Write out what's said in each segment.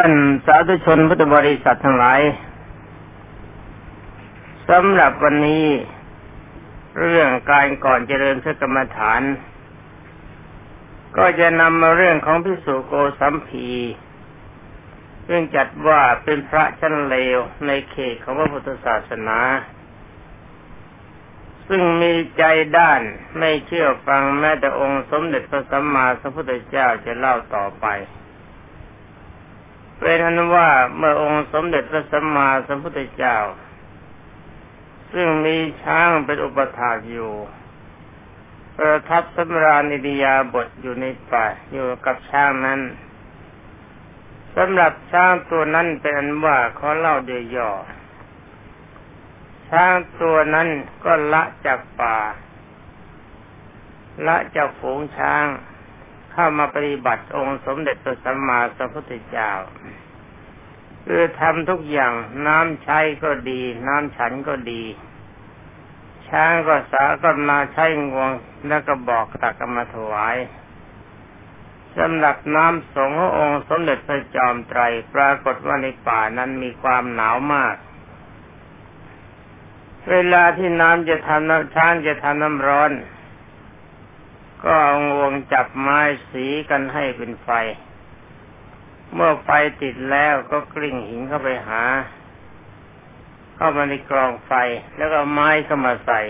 ท่านสาธุชนพุทธบริษัททั้งหลายสำหรับวันนี้ เรื่องการก่อนเจริญพระกรรมฐาน ก็จะนำมาเรื่องของพิสุโกสัมพีเรื่องจัดว่าเป็นพระชั้นเลวในเขตของพระพุทธศาสนา ซึ่งมีใจด้านไม่เชื่อฟังแม้แต่องค์สมเด็จพระสัมมาสัมพุทธเจ้าจะเล่าต่อไป เป็นนั้นว่าเมื่อองค์สมเด็จพระสัมมาสัมพุทธเจ้า ซึ่งมีช้างเป็นอุปถากอยู่ประทับสมรานิดิยาบทอยู่ในป่าอยู่กับช้างนั้นสำหรับช้างตัวนั้นเป็นอันว่าเขาเล่าเดียย่อช้างตัวนั้นก็ละจากป่า ละจากฝูงช้าง เข้ามาปฏิบัติองค์สมเด็จพระสัมมาสัมพุทธเจ้าคือทำทุกอย่างน้ำใช้ก็ดี น้ำฉันก็ดี ช้างก็สาก็มาใช้งวงแล้วก็บอกตักมาถวายสำหรับน้ำสงฆ์องค์สมเด็จพระจอมไตร ปรากฏว่าในป่านั้นมีความหนาวมาก เวลาที่น้ำจะทำน้ำช้างจะทำน้ำร้อน ก็เอางวงจับไม้สีกันให้เป็นไฟ เมื่อไฟติดแล้วก็กลิ้งหินเข้าไปหา เข้ามาในกรองไฟแล้วก็ไม้เข้ามาใส่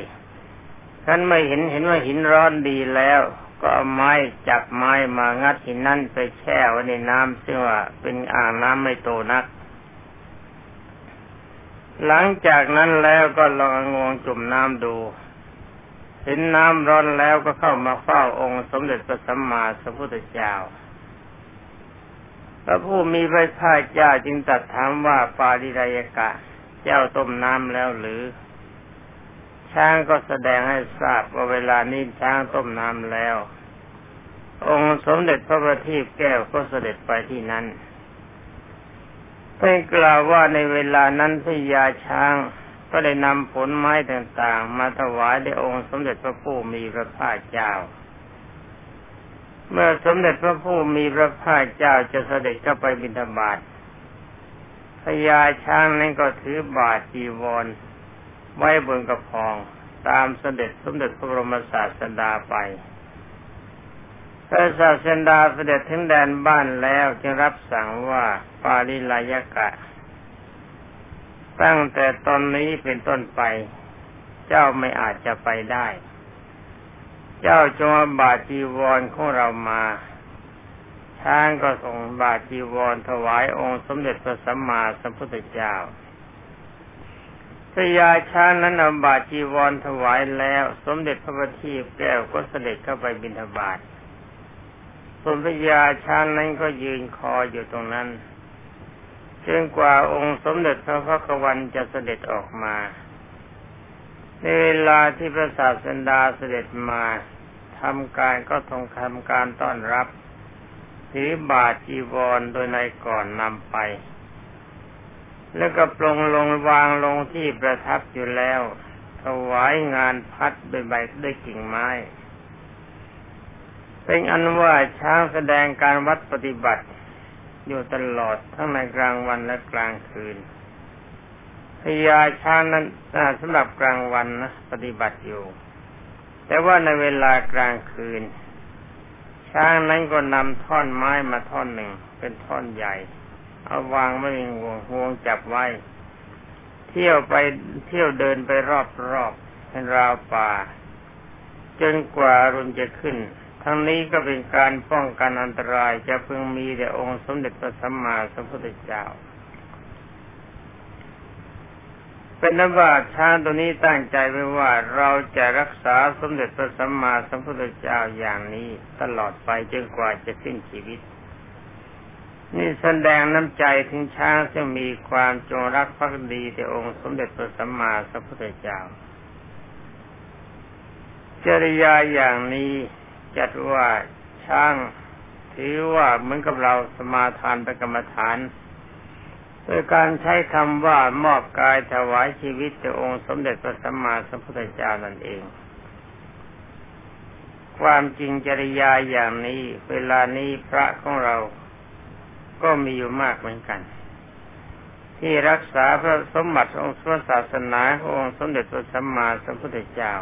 ท่านไม่เห็นเห็นว่าหินร้อนดีแล้ว ก็เอาไม้จับไม้มางัดหินนั่นไปแช่ไว้ในน้ำซึ่งว่าเป็นอ่างน้ำไม่โตนัก หลังจากนั้นแล้วก็ลองงวงจุ่มน้ำดู เห็นน้ำร้อนแล้วก็เข้ามาเฝ้าองค์สมเด็จพระสัมมาสัมพุทธเจ้าพระผู้มีพระภาคเจ้าจึงตรัสถามว่าปาริรายกะ เจ้าต้มน้ำแล้วหรือ ช้างก็แสดงให้ทราบว่าเวลานี้ช้างต้มน้ำแล้ว องค์สมเด็จพระบัณฑิตแก้วก็เสด็จไปที่นั้นได้กล่าวว่าในเวลานั้นพญาช้าง ก็ได้นำผลไม้ต่างๆ มาถวายในองค์สมเด็จพระผู้มีพระภาคเจ้า เมื่อสมเด็จพระผู้มีพระภาคเจ้าจะเสด็จเข้าไปบิณฑบาตพญาช้างนั้นก็ถือบาทจีวร ไว้บนกระพอง ตามเสด็จสมเด็จพระบรมศาสดาไปพระศาสดาเสด็จถึงแดนบ้านแล้วจึงรับสั่งว่าปาลิลายกะ ตั้งแต่ตอนนี้เป็นต้นไป เจ้าไม่อาจจะไปได้ เจ้าจงบาจีวรของเรามาช้างก็ส่งบาจีวรถวายองค์สมเด็จพระสัมมาสัมพุทธเจ้าพญาช้างนั้นเอาบาจีวรถวายแล้ว สมเด็จพระบัณฑิตแก้วก็เสด็จเข้าไปบิณฑบาตส่วนพญาช้างนั้นก็ยืนคออยู่ตรงนั้น จนกว่าองค์สมเด็จพระพักวันจะเสด็จออกมา ในเวลาที่พระศาสดาเสด็จมาทำการก็ทงทำการต้อนรับถือบาจีวรโดยในก่อนนำไป แล้วก็ปรงลงวางลงที่ประทับอยู่แล้วถวายงานพัดด้วยใบด้วยกิ่งไม้ เป็นอันว่าช้างแสดงการวัดปฏิบัติ อยู่ตลอดทั้งในกลางวันและกลางคืนพญาช้างนั้นสำหรับกลางวันนะปฏิบัติอยู่ แต่ว่าในเวลากลางคืน ช้างนั้นก็นำท่อนไม้มาท่อนหนึ่ง เป็นท่อนใหญ่ เอาวางไม่มีห่วงห่วงจับไว้ เที่ยวไปเที่ยวเดินไปรอบรอบเป็นราวป่า จนกว่ารุนจะขึ้น ทั้งนี้ก็เป็นการป้องกันอันตรายจะพึงมีแต่องค์สมเด็จพระสัมมาสัมพุทธเจ้า เป็นนว่าช้างตัวนี้ตั้งใจไว้ว่าเราจะรักษาสมเด็จพระสัมมาสัมพุทธเจ้าอย่างนี้ตลอดไปจนกว่าจะสิ้นชีวิต นี่แสดงน้ำใจถึงช้างซึ่งมีความจงรักภักดีต่องค์สมเด็จพระสัมมาสัมพุทธเจ้าจริยาอย่างนี้ จัดว่าช้างถือว่าเหมือนกับเราสมาทานเป็นกรรมฐานโดยการใช้คำว่ามอบกายถวายชีวิตต่องค์สมเด็จพระสัมมาสัมพุทธเจ้านั่นเอง ความจริงจริยาอย่างนี้เวลานี้พระของเราก็มีอยู่มากเหมือนกัน ที่รักษาพระสมบัติองค์พระศาสนาขององค์สมเด็จพระสัมมาสัมพุทธเจ้า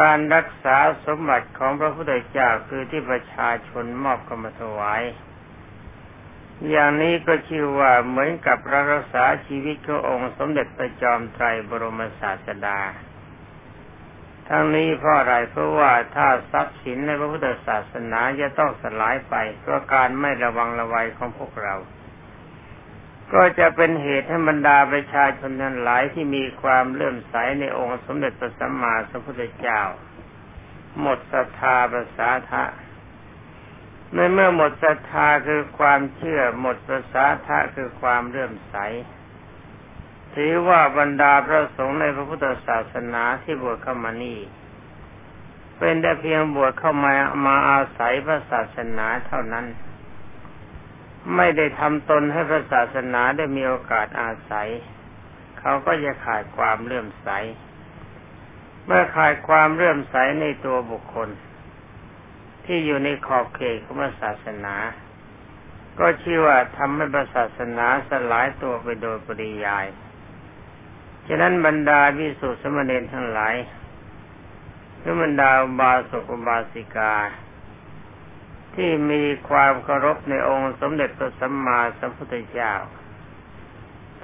การรักษาสมบัติของพระพุทธเจ้าคือที่ประชาชนมอบกรรมถวาย อย่างนี้ก็ชื่อว่าเหมือนกับรักษาชีวิตขององค์สมเด็จพระจอมไตรบรมศาสดา ทั้งนี้เพราะอะไรเพราะว่าถ้าทรัพย์สินในพระพุทธศาสนาจะต้องสลายไปเพราะการไม่ระวังระวัยของพวกเรา ก็จะเป็นเหตุให้บรรดาประชาชนนั้นหลายที่มีความเลื่อมใสในองค์สมเด็จพระสัมมาสัมพุทธเจ้า หมดศรัทธาภาษาทะในเมื่อหมดศรัทธาคือความเชื่อหมดภาษาทะคือความเลื่อมใสถือว่าบรรดาพระสงฆ์ในพระพุทธศาสนาที่บวชเข้ามานี่เป็นแต่เพียงบวชเข้ามามาอาศัยพระศาสนาเท่านั้น ไม่ได้ทำตนให้พระศาสนาได้มีโอกาสอาศัย เขาก็จะขาดความเลื่อมใส เมื่อขาดความเลื่อมใสในตัวบุคคล ที่อยู่ในขอบเขตของพระศาสนา ก็ชื่อว่าทำให้พระศาสนาสลายตัวไปโดยปริยาย ฉะนั้นบรรดาวิสุทธิสมณีทั้งหลายหรือบรรดาบาสกบาสิกา ที่มีความเคารพในองค์สมเด็จพระสัมมาสัมพุทธเจ้า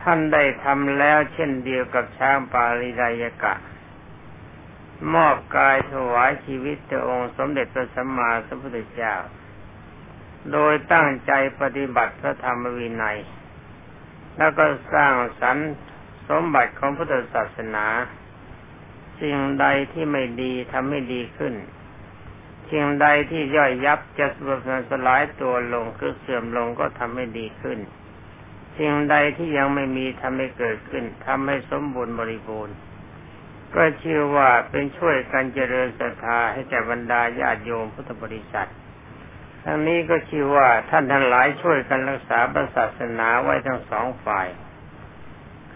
ท่านได้ทำแล้วเช่นเดียวกับช้างปาริไยกะ มอบกายถวายชีวิตแด่องค์สมเด็จพระสัมมาสัมพุทธเจ้า โดยตั้งใจปฏิบัติพระธรรมวินัย แล้วก็สร้างสรรค์สมบัติของพุทธศาสนา สิ่งใดที่ไม่ดีทำให้ดีขึ้น สิ่งใดที่ย่อยยับจะสลสลายตัวลงคือเสื่อมลงก็ทำให้ดีขึ้น สิ่งใดที่ยังไม่มีทำให้เกิดขึ้นทำให้สมบูรณ์บริบูรณ์ ก็ชื่อว่าเป็นช่วยกันเจริญศรัทธาให้แก่บรรดาญาติโยมพุทธบริษัททั้งนี้ก็ชื่อว่าท่านทั้งหลายช่วยกันรักษาพระศาสนาไว้ทั้งสองฝ่าย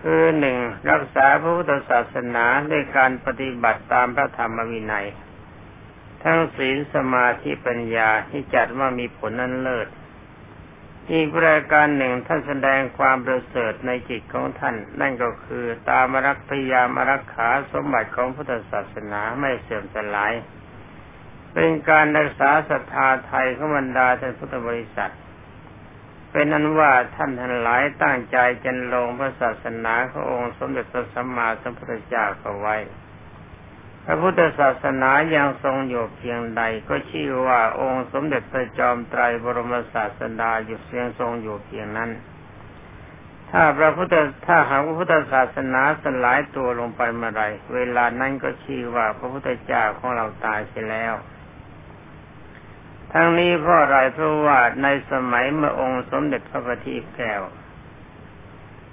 คือหนึ่งรักษาพระพุทธศาสนาด้วยการปฏิบัติตามพระธรรมวินัย ทั้งศีลสมาธิปัญญาที่จัดว่ามีผลนั้นเลิศอีกประการหนึ่งท่านแสดงความประเสริฐในจิตของท่าน นั่นก็คือตามรักพยามรักขาสมบัติของพุทธศาสนาไม่เสื่อมสลาย เป็นการรักษาศรัทธาไทยของบรรดาท่านพุทธบริษัท เป็นนั้นว่าท่านทั้งหลายตั้งใจจันลงพระศาสนาขององค์สมเด็จพระสัมมาสัมพุทธเจ้าเอาไว้ พระพุทธศาสนายังทรงอยู่เพียงใด ก็ชื่อว่าองค์สมเด็จพระจอมไตรบรมศาสดาอยู่เสียงทรงอยู่เพียงนั้น ถ้าพระพุทธถ้าหากพระพุทธศาสนาสลายตัวลงไปเมื่อไรเวลานั้นก็ชื่อว่าพระพุทธเจ้าของเราตายเสียแล้ว ทั้งนี้เพราะอะไรเพราะว่าในสมัยเมื่อองค์สมเด็จพระบัณฑิตแก้ว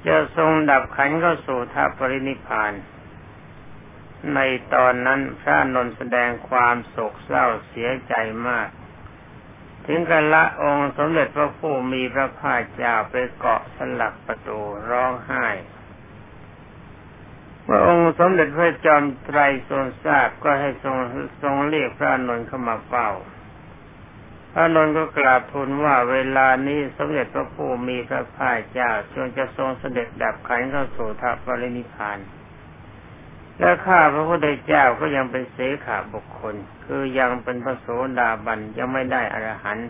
จะทรงดับขันเข้าสู่ทัพปรินิพาน ในตอนนั้นพระนนแสดงความโศกเศร้าเสียใจมาก ถึงกันละองค์สมเด็จพระผู้มีพระภาคเจ้าไปเกาะสลักประตูร้องไห้เมื่อองค์สมเด็จพระจอมไตรทรงทราบก็ให้ทรงทรงเรียกพระนนท์เข้ามาเฝ้า พระนนท์ก็กราบทูลว่าเวลานี้สมเด็จพระผู้มีพระภาคเจ้าจงจะทรงเสด็จดับขันเข้าสู่ทัพปรินิพาน และข้าพระพุทธเจ้าก็ยังเป็นเสขาบุคคล คือยังเป็นพระโสดาบันยังไม่ได้อรหันต์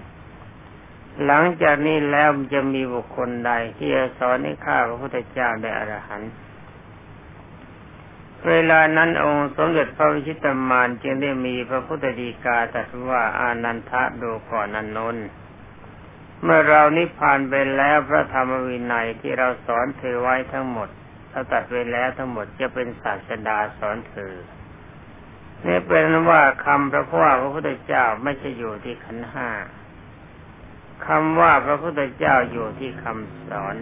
หลังจากนี้แล้วจะมีบุคคลใดที่จะสอนให้ข้าพระพุทธเจ้าได้อรหันต์เวลานั้นองค์สมเด็จพระวิชิตมานจึงได้มีพระพุทธดีกาตรัสว่าอานันทะดูก่อนนันนนเมื่อเรานิพพานไปแล้วพระธรรมวินัยที่เราสอนเธอไว้ทั้งหมด ถ้าตัดไปแล้วทั้งหมดจะเป็นศาสดาสอนเธอนี่เป็นว่าคำพระพ่อพระพุทธเจ้าไม่ใช่อยู่ที่ขันห้าคำว่าพระพุทธเจ้าอยู่ที่คำสอน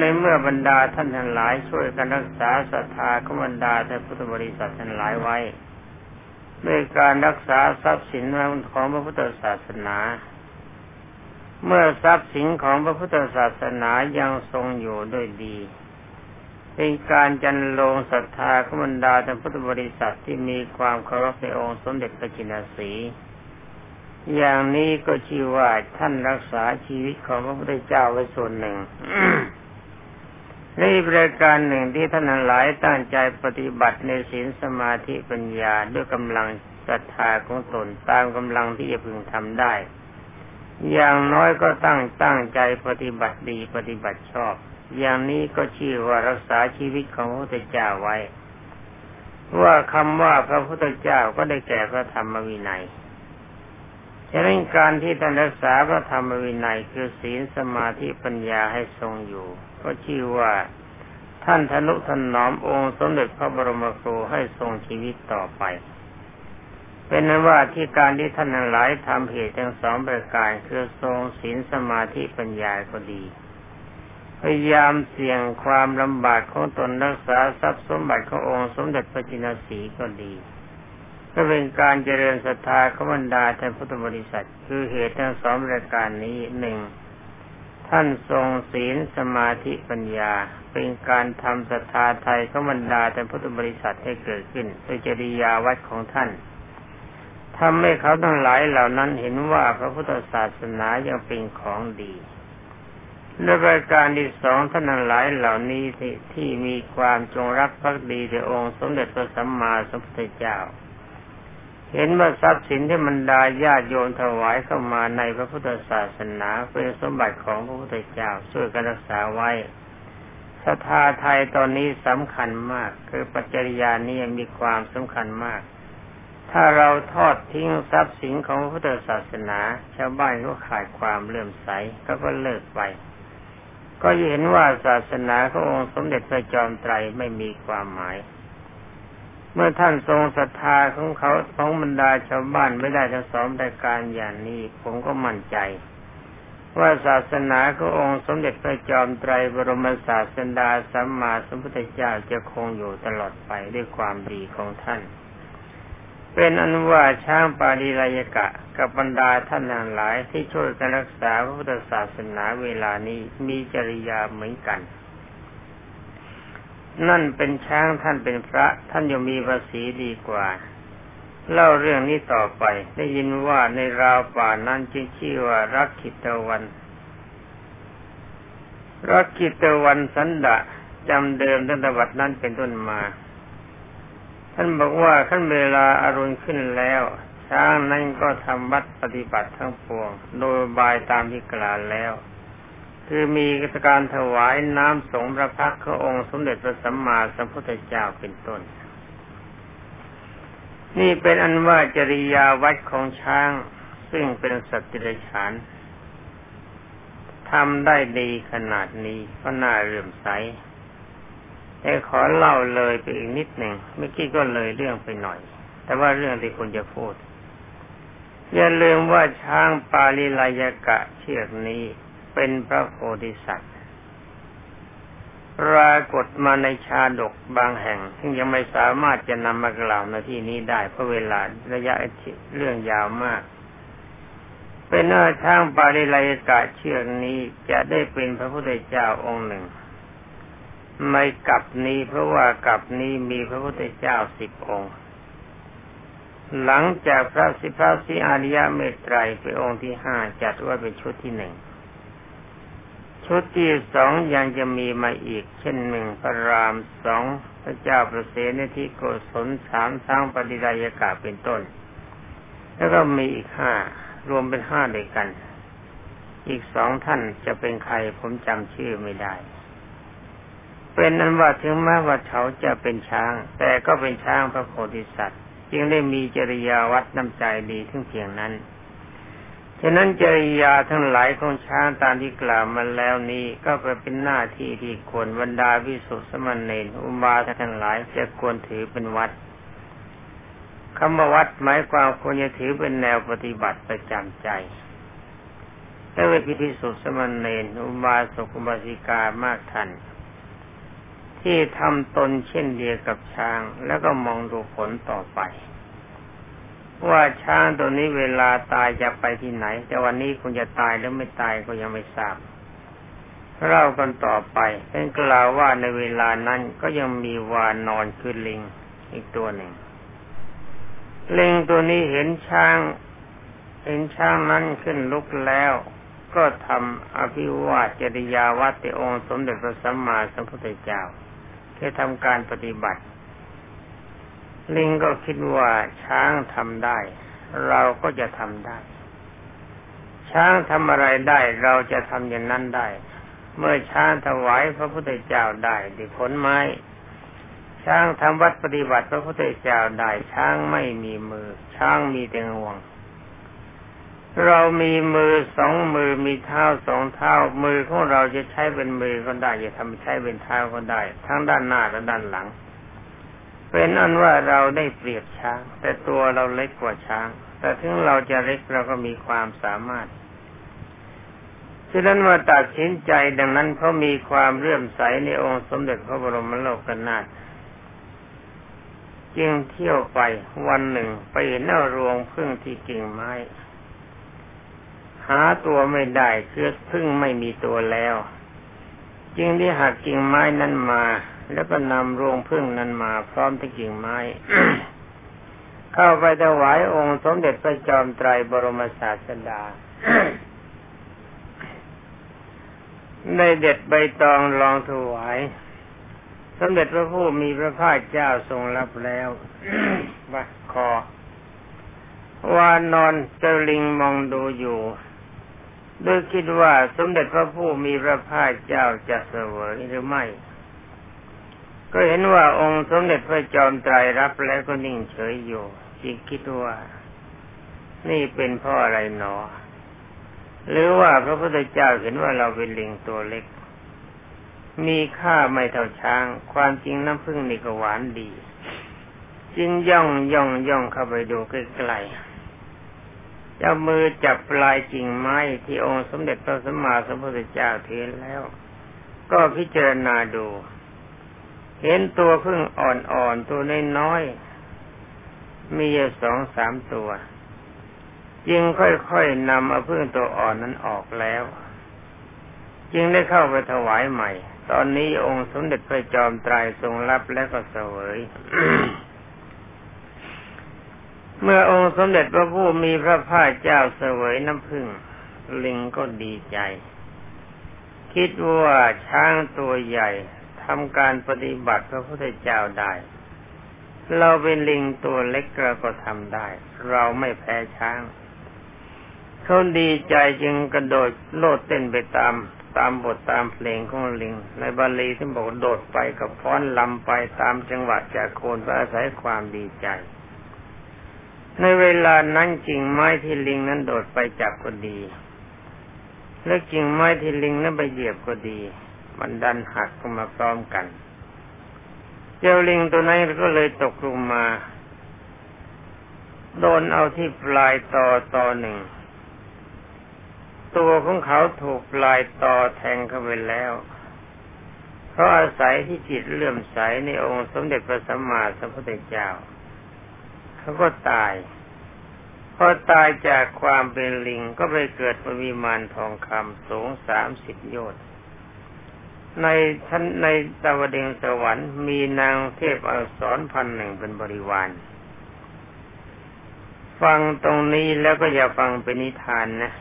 ในเมื่อบรรดาท่านทั้งหลาย ช่วยกันรักษาศรัทธาของบรรดาท่านพุทธบริษัททั้งหลายไว้ด้วยการรักษาทรัพย์สินของพระพุทธศาสนา เมื่อทรัพย์สินของพระพุทธศาสนายังทรงอยู่ด้วยดี เป็นการจันลงศรัทธาขบรรดาท่านพุทธบริษัทที่มีความเคารพในองค์สมเด็จพระจินสี อย่างนี้ก็ชื่อว่าท่านรักษาชีวิตของพระพุทธเจ้าไว้ส่วนหนึ่งนี่ประการหนึ่งที่ท่านหลายตั้งใจปฏิบัติในศีลสมาธิปัญญาด้วยกำลังศรัทธาของตนตามกำลังที่จะพึงทำได้ อย่างน้อยก็ตั้งตั้งใจปฏิบัติดีปฏิบัติชอบ อย่างนี้ก็ชื่อว่ารักษาชีวิตของพระพุทธเจ้าไว้ ว่าคำว่าพระพุทธเจ้าก็ได้แก่พระธรรมวินัยฉะนั้นการที่ท่านรักษาพระธรรมวินัยคือศีลสมาธิปัญญาให้ทรงอยู่ ก็ชื่อว่าท่านทนุถนอมองค์สมเด็จพระบรมครูให้ทรงชีวิตต่อไป เป็นนั้นว่าที่การที่ท่านหลายทำเหตุทั้งสองประการคือทรงศีลสมาธิปัญญาก็ดี พยายามเสี่ยงความลำบากของตนรักษาทรัพย์สมบัติขององค์สมเด็จพระจินสีก็ดีก็เป็นการเจริญศรัทธาขบันดาท่านพุทธบริษัท คือเหตุทั้งสองรายการนี้หนึ่งท่านทรงศีลสมาธิปัญญา เป็นการทำศรัทธาไทยขบันดาท่านพุทธบริษัทให้เกิดขึ้นโดยจริยาวัดของท่านทำให้เขาทั้งหลายเหล่านั้นเห็นว่าพระพุทธศาสนายังเป็นของดี และรายการที่สองท่านหลายเหล่านี้ที่ที่มีความจงรักภักดีในองค์สมเด็จพระสัมมาสัมพุทธเจ้า เห็นว่าทรัพย์สินที่มันดาญาติโยนถวายเข้ามาในพระพุทธศาสนาเป็นสมบัติของพระพุทธเจ้าช่วยกันรักษาไว้ศรัทธาไทยตอนนี้สำคัญมาก คือปัจจริยานี้มีความสำคัญมาก ถ้าเราทอดทิ้งทรัพย์สินของพระพุทธศาสนา ชาวบ้านก็ขาดความเลื่อมใสก็ก็เลิกไป ก็เห็นว่าศาสนาขององค์สมเด็จพระจอมไตรไม่มีความหมาย เมื่อท่านทรงศรัทธาของเขาของบรรดาชาวบ้านไม่ได้ทั้งสองรายการอย่างนี้ ผมก็มั่นใจ ว่าศาสนาขององค์สมเด็จพระจอมไตรบรมศาสดาสัมมาสัมพุทธเจ้าจะคงอยู่ตลอดไปด้วยความดีของท่าน เป็นอนุว่าช้างปาริลายกะ กับบรรดาท่านทั้งหลายที่ช่วยกันรักษาพระพุทธศาสนาเวลานี้มีจริยาเหมือนกัน นั่นเป็นช้างท่านเป็นพระท่านยังมีภาษีดีกว่า เล่าเรื่องนี้ต่อไป ได้ยินว่าในราวป่านั้นจึงชื่อว่ารักขิตวัน รักขิตวันสันดะจำเดิมตั้งแต่วัดนั้นเป็นต้นมา ท่านบอกว่าขั้นเวลาอารุณขึ้นแล้ว ช้างนั้นก็ทำวัดปฏิบัติทั้งปวง โดยบายตามที่กล่าวแล้ว คือมีกิจการถวายน้ำสงพระพักพระองค์สมเด็จพระสัมมาสัมพุทธเจ้าเป็นต้น นี่เป็นอันว่าจริยาวัดของช้าง ซึ่งเป็นสัตว์ติรฉานทำได้ดีขนาดนี้ก็น่าเรื่มใส แต่ขอเล่าเลยไปอีกนิดหนึ่งเมื่อกี้ก็เลยเรื่องไปหน่อย แต่ว่าเรื่องที่คุณจะพูด อย่าลืมว่าช้างปาลิลายกะเชือกนี้เป็นพระโพธิสัตว์ปรากฏมาในชาดกบางแห่ง ซึ่งยังไม่สามารถจะนำมากล่าวในที่นี้ได้เพราะเวลาระยะเรื่องยาวมาก เป็นเนื้อช้างปาริไลกะเชือกนี้จะได้เป็นพระพุทธเจ้าองค์หนึ่ง ไม่กับนี้เพราะว่ากับนี้มีพระพุทธเจ้าสิบองค์ หลังจากพระสิพระสิอาริยเมตไตรเป็นองค์ที่ห้าจัดว่าเป็นชุดที่หนึ่งชุดที่สองยังจะมีมาอีก เช่นหนึ่งพระรามสองพระเจ้าประเสนทิโกศลสามสร้างปฏิรายกาเป็นต้น แล้วก็มีอีกห้ารวมเป็นห้าด้วยกัน อีกสองท่านจะเป็นใครผมจำชื่อไม่ได้ เป็นนั้นว่าถึงแม้ว่าเขาจะเป็นช้าง แต่ก็เป็นช้างพระโพธิสัตว์ จึงได้มีจริยาวัดน้ำใจดีถึงเพียงนั้นฉะนั้นจริยาทั้งหลายของช้างตามที่กล่าวมาแล้วนี้ก็เป็นหน้าที่ที่ควรบรรดาวิสุทธิสมณเณรอุบาทั้งหลายจะควรถือเป็นวัดคำว่าวัดหมายความควรจะถือเป็นแนวปฏิบัติประจำใจถ้าเป็นพิธีสุทธิสมณเณรอุบาสกอุบาสิกามากท่าน ที่ทำตนเช่นเดียวกับช้าง แล้วก็มองดูผลต่อไป ว่าช้างตัวนี้เวลาตายจะไปที่ไหน แต่วันนี้คงจะตายหรือไม่ตายก็ยังไม่ทราบเล่ากันต่อไปเป็นกล่าวว่าในเวลานั้นก็ยังมีวานนอนคือลิงอีกตัวหนึ่ง ลิงตัวนี้เห็นช้าง เห็นช้างนั้นขึ้นลุกแล้ว ก็ทำอภิวาจริยาวัตติองค์สมเด็จพระสัมมาสัมพุทธเจ้า ที่ทำการปฏิบัติ ลิงก็คิดว่าช้างทำได้ เราก็จะทำได้ ช้างทำอะไรได้ เราจะทำอย่างนั้นได้ เมื่อช้างถวายพระพุทธเจ้าได้ดิผลไม้ช้างทำวัดปฏิบัติพระพุทธเจ้าได้ช้างไม่มีมือ ช้างมีแต่งวง เรามีมือสองมือมีเท้าสองเท้า มือของเราจะใช้เป็นมือก็ได้ จะทำใช้เป็นเท้าก็ได้ ทั้งด้านหน้าและด้านหลัง เป็นอันว่าเราได้เปรียบช้าง แต่ตัวเราเล็กกว่าช้าง แต่ถึงเราจะเล็กเราก็มีความสามารถฉะนั้นมาตัดสินใจดังนั้นเพราะมีความเลื่อมใสในองค์สมเด็จพระบรมโลกนาถจึงเที่ยวไปวันหนึ่งไปเห็นรวงพึ่งที่กิ่งไม้ หาตัวไม่ได้คือพึ่งไม่มีตัวแล้ว จึงได้หักกิ่งไม้นั้นมา แล้วก็นำรวงพึ่งนั้นมา พร้อมทั้งกิ่งไม้ เข้าไปถวายองค์สมเด็จพระจอมไตรบรมศาสดาในเด็ดใบตองลองถวายสมเด็จพระผู้มีพระภาคเจ้าทรงรับแล้วว่าคอวานอนเจลิงมองดูอยู่ โดยคิดว่าสมเด็จพระผู้มีพระภาคเจ้าจะเสวยหรือไม่ ก็เห็นว่าองค์สมเด็จพระจอมไตรรับแล้วก็นิ่งเฉยอยู่จิตคิดว่า นี่เป็นเพราะอะไรหนอ หรือว่าพระพุทธเจ้าเห็นว่าเราเป็นลิงตัวเล็ก มีค่าไม่เท่าช้าง ความจริงน้ำพึ่งนี่ก็หวานดี จึงย่องย่องย่องเข้าไปดูใกล้ๆ จะมือจับปลายกิ่งไม้ที่องค์สมเด็จพระสัมมาสัมพุทธเจ้าเทนแล้ว ก็พิจารณาดู เห็นตัวพึ่งอ่อนๆ ตัวน้อยๆ มีอยู่สองสามตัวจึงค่อยๆนำเอาพึ่งตัวอ่อนนั้นออกแล้ว จึงได้เข้าไปถวายใหม่ ตอนนี้องค์สมเด็จพระจอมไตรทรงรับแล้วก็เสวย เมื่อองค์สมเด็จพระผู้มีพระภาคเจ้าเสวยน้ำผึ้งลิงก็ดีใจ คิดว่าช้างตัวใหญ่ทำการปฏิบัติพระพุทธเจ้าได้ เราเป็นลิงตัวเล็กเราก็ทำได้ เราไม่แพ้ช้างเขาดีใจจึงกระโดดโลดเต้นไปตามตามบทตามเพลงของลิง ในบาลีที่บอกโดดไปกับฟ้อนลำไปตามจังหวะจากโคนเพื่ออาศัยความดีใจ ในเวลานั้นกิ่งไม้ที่ลิงนั้นโดดไปจับก็ดี และกิ่งไม้ที่ลิงนั้นไปเหยียบก็ดี มันดันหักเข้ามาพร้อมกัน เจ้าลิงตัวนั้นก็เลยตกลงมาโดนเอาที่ปลายตอตอหนึ่ง ตัวของเขาถูกปลายตอแทงเข้าไปแล้ว เพราะอาศัยที่จิตเลื่อมใสในองค์สมเด็จพระสัมมาสัมพุทธเจ้า เขาก็ตายพอตายจากความเป็นลิงก็ไปเกิดเป็นวิมานทองคำสูงสามสิบโยชน์ในท่านในตาวดงสวรรค์มีนางเทพอักษรพันหนึ่งเป็นบริวาร ฟังตรงนี้แล้วก็อย่าฟังเป็นนิทานนะ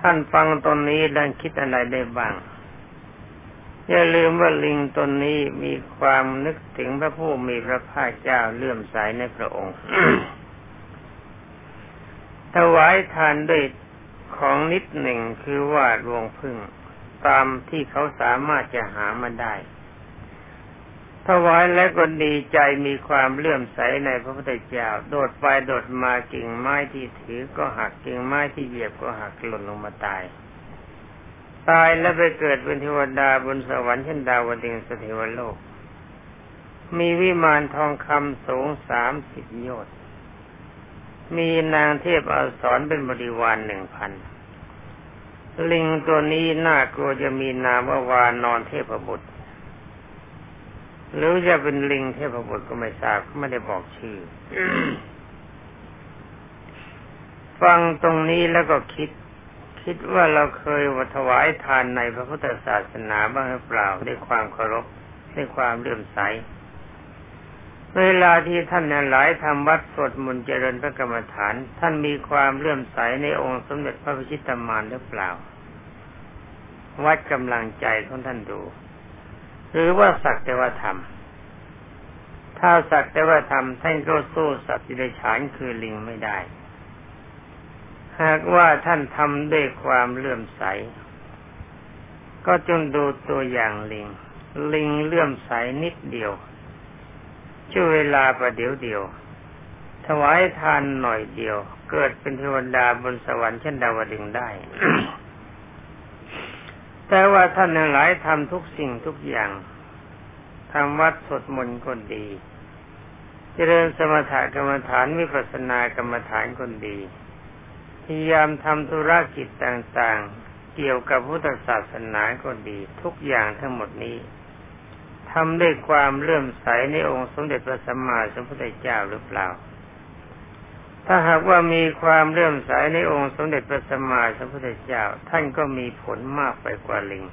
ท่านฟังตรงนี้แล้วคิดอะไรได้บ้าง อย่าลืมว่าลิงตนนี้มีความนึกถึงพระผู้มีพระภาคเจ้าเลื่อมใสในพระองค์ ถวายทานด้วยของนิดหนึ่งคือว่าดวงพึ่งตามที่เขาสามารถจะหามาได้ ถวายแล้วก็ดีใจมีความเลื่อมใสในพระพุทธเจ้า โดดไปโดดมากิ่งไม้ที่ถือก็หักกิ่งไม้ที่เหยียบก็หักหล่นลงมาตาย ตายแล้วไปเกิดเป็นเทวดาบนสวรรค์เช่นดาวดึงสเทวโลก มีวิมานทองคำสูงสามสิบโยชน์มีนางเทพอสรเป็นบริวารหนึ่งพัน ลิงตัวนี้น่ากลัวจะมีนามว่าวานอนเทพบุตร หรือจะเป็นลิงเทพบุตรก็ไม่ทราบไม่ได้บอกชื่อ ฟังตรงนี้แล้วก็คิด คิดว่าเราเคยวัถวายทานในพระพุทธศาสนาบ้างหรือเปล่าด้วยความเคารพด้วยความเลื่อมใส เวลาที่ท่านหลายทำวัดสวดมนต์เจริญพระกรรมฐาน ท่านมีความเลื่อมใสในองค์สมเด็จพระพิชิตามารหรือเปล่า วัดกำลังใจของท่านดู หรือว่าสักแต่ว่าทำถ้าสักแต่ว่าทำท่านก็สู้สัตว์ที่ได้ฉานคือลิงไม่ได้ หากว่าท่านทำด้วยความเลื่อมใส ก็จงดูตัวอย่างลิง ลิงเลื่อมใสนิดเดียว ช่วเวลาประเดี๋ยวเดียว ถวายทานหน่อยเดียว เกิดเป็นเทวดาบนสวรรค์เช่นดาวดึงได้ แต่ว่าท่านหลายทำทุกสิ่งทุกอย่างทำวัดสดมนต์คนดี เจริญสมถกรรมฐานวิปัสสนากรรมฐานคนดี พยายามทำธุรกิจต่างๆ เกี่ยวกับพุทธศาสนาคนดี ทุกอย่างทั้งหมดนี้ทำด้วยความเลื่อมใสในองค์สมเด็จพระสัมมาสัมพุทธเจ้าหรือเปล่า ถ้าหากว่ามีความเลื่อมใสในองค์สมเด็จพระสัมมาสัมพุทธเจ้า ท่านก็มีผลมากไปกว่าลิง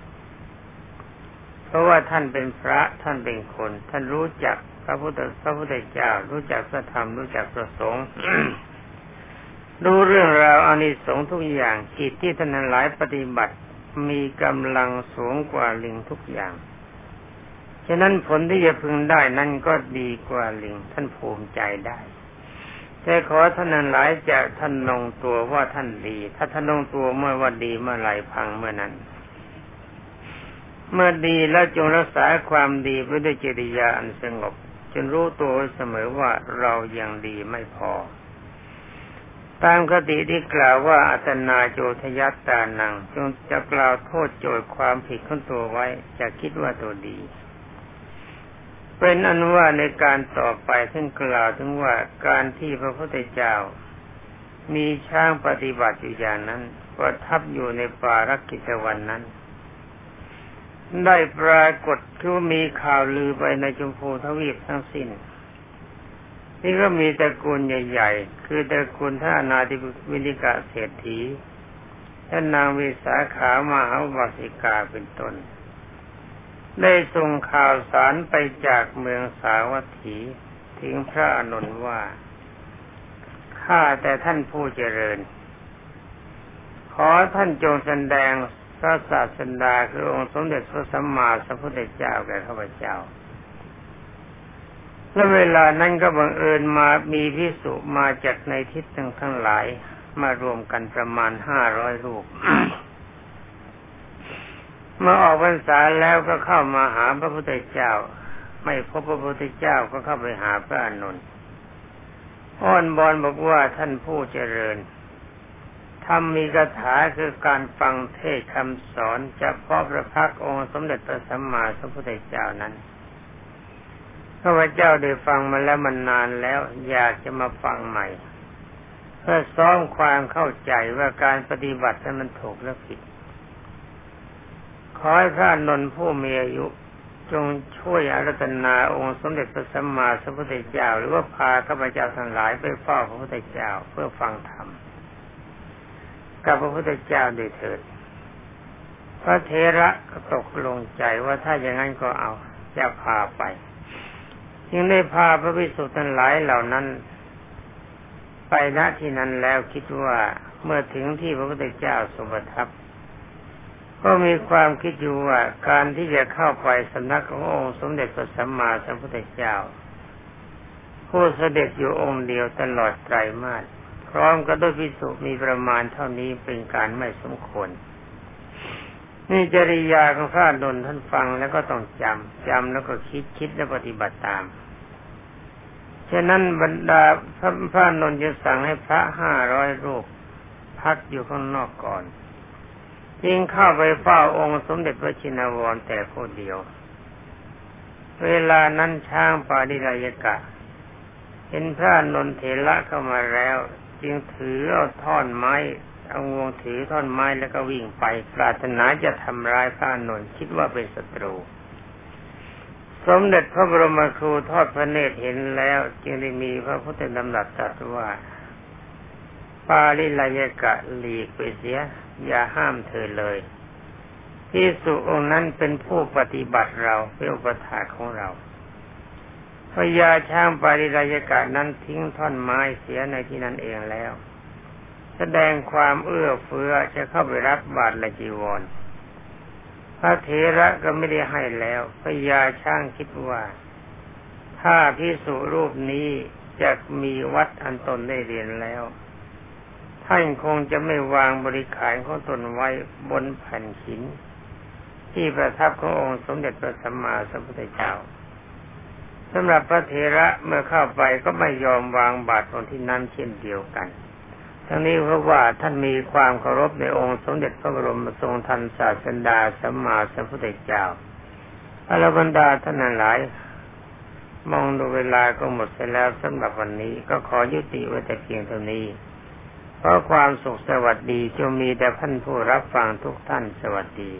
เพราะว่าท่านเป็นพระท่านเป็นคน ท่านรู้จักพระพุทธพระพุทธเจ้า รู้จักพระธรรมรู้จักพระสงฆ์ รู้เรื่องราวอานิสงส์ทุกอย่างกิจที่ท่านหลายปฏิบัติ มีกำลังสูงกว่าลิงทุกอย่าง ฉะนั้นผลที่จะพึงได้นั่นก็ดีกว่าลิงท่านภูมิใจได้แต่ขอท่านนันหลายจะท่านนงตัวว่าท่านดี ถ้าท่านนงตัวเมื่อว่าดีเมื่อไหร่พังเมื่อนั้น เมื่อดีแล้วจงรักษาความดีไว้ด้วยจริยาอันสงบจนรู้ตัวเสมอว่าเรายังดีไม่พอ ตามคติที่กล่าวว่าอัตนาโจทยัตตานังจงจะกล่าวโทษโจทย์ความผิดของตัวไว้จะคิดว่าตัวดี เป็นอนุว่าในการต่อไปซึ่งกล่าวถึงว่าการที่พระพุทธเจ้า มีช้างปฏิบัติอยู่อย่างนั้นประทับอยู่ในป่ารักกิจวันนั้น ได้ปรากฏที่มีข่าวลือไปในจุมพูทวีปทั้งสิ้น นี่ก็มีตระกูลใหญ่ ๆ คือตระกูลท่านาธิวินิกาเศรษฐีท่านนางวิสาขามาหาวสิกาเป็นต้น ได้ส่งข่าวสารไปจากเมืองสาวัตถีถึงพระอนุนว่า ข้าแต่ท่านผู้เจริญ ขอท่านจงแสดงพระศาสดาคือองค์สมเด็จพระสัมมาสัมพุทธเจ้าแก่ข้าพเจ้า และเวลานั้นก็บังเอิญมามีพิสุมาจากในทิศทั้งทั้งหลาย มารวมกันประมาณห้าร้อยรูปเมื่อออกพรรษาแล้วก็เข้ามาหาพระพุทธเจ้า ไม่พบพระพุทธเจ้าก็เข้าไปหาพระอนุนอ้อนบอนบอกว่าท่านผู้เจริญทำมีคาถาคือการฟังเทศคำสอนจะพาะพระพักองค์สมเด็จพระสัมมาสัมพุทธเจ้านั้น พระเจ้าได้ฟังมาแล้วมันนานแล้ว อยากจะมาฟังใหม่ เพื่อซ้อมความเข้าใจว่าการปฏิบัตินั้นมันถูกและผิด ขอให้พระนนท์ผู้มีอายุจงช่วยอารัตนาองค์สมเด็จพระสัมมาสัมพุทธเจ้า หรือว่าพาข้าพเจ้าทั้งหลายไปเฝ้าพระพุทธเจ้าเพื่อฟังธรรมกับพระพุทธเจ้าโดยเถิด พระเทระก็ตกลงใจว่าถ้าอย่างนั้นก็เอาจะพาไป จึงได้พาพระภิกษุทั้งหลายเหล่านั้น ไปณที่นั้นแล้วคิดว่าเมื่อถึงที่พระพุทธเจ้าสมบัติทับ ก็มีความคิดอยู่ว่าการที่จะเข้าไปสำนักขององค์สมเด็จพระสัมมาสัมพุทธเจ้าผู้เสด็จอยู่องค์เดียวตลอดไตรมาสพร้อมกับด้วยพิสุมีประมาณเท่านี้เป็นการไม่สมควรนี่จริยาของพระนนท่านฟังแล้วก็ต้องจำจำแล้วก็คิดคิดและปฏิบัติตาม ฉะนั้นบรรดาพระพระนนจะสั่งให้พระห้าร้อยรูปพักอยู่ข้างนอกก่อนจึงเข้าไปเฝ้าองค์สมเด็จพระชินวรแต่ผู้เดียว เวลานั้นช้างปาดิรายกะ เห็นพระนนเถระเข้ามาแล้ว จึงถือเอาท่อนไม้เอางวงถือท่อนไม้แล้วก็วิ่งไป ปรารถนาจะทำร้ายพระนนทคิดว่าเป็นศัตรู สมเด็จพระบรมครูทอดพระเนตรเห็นแล้วจึงได้มีพระพุทธดำรัสตรัสว่า ปาลิลายกะหลีกไปเสีย อย่าห้ามเธอเลยที่สุองค์นั้นเป็นผู้ปฏิบัติเราเป็นอุปถาของเราพญาช้างปาริรายกาศนั้นทิ้งท่อนไม้เสียในที่นั้นเองแล้ว แสดงความเอื้อเฟื้อจะเข้าไปรับบาตรและจีวร ระเถระก็ไม่ได้ให้แล้วพญาช้างคิดว่า ถ้าพิสุรูปนี้จะมีวัดอันตนได้เรียนแล้ว ท่านคงจะไม่วางบริขารของตนไว้บนแผ่นหิน ที่ประทับขององค์สมเด็จพระสัมมาสัมพุทธเจ้าสำหรับพระเถระเมื่อเข้าไปก็ไม่ยอมวางบาตรตรงที่นั้นเช่นเดียวกัน ทั้งนี้เพราะว่าท่านมีความเคารพในองค์สมเด็จพระบรมทรงทันศาสดาสัมมาสัมพุทธเจ้าอรบรรดาท่านหลาย มองดูเวลาก็หมดไปแล้วสำหรับวันนี้ก็ขอยุติไว้แต่เพียงเท่านี้เพราะความสุขสวัสดีจะมีแต่ท่านผู้รับฟังทุกท่านสวัสดี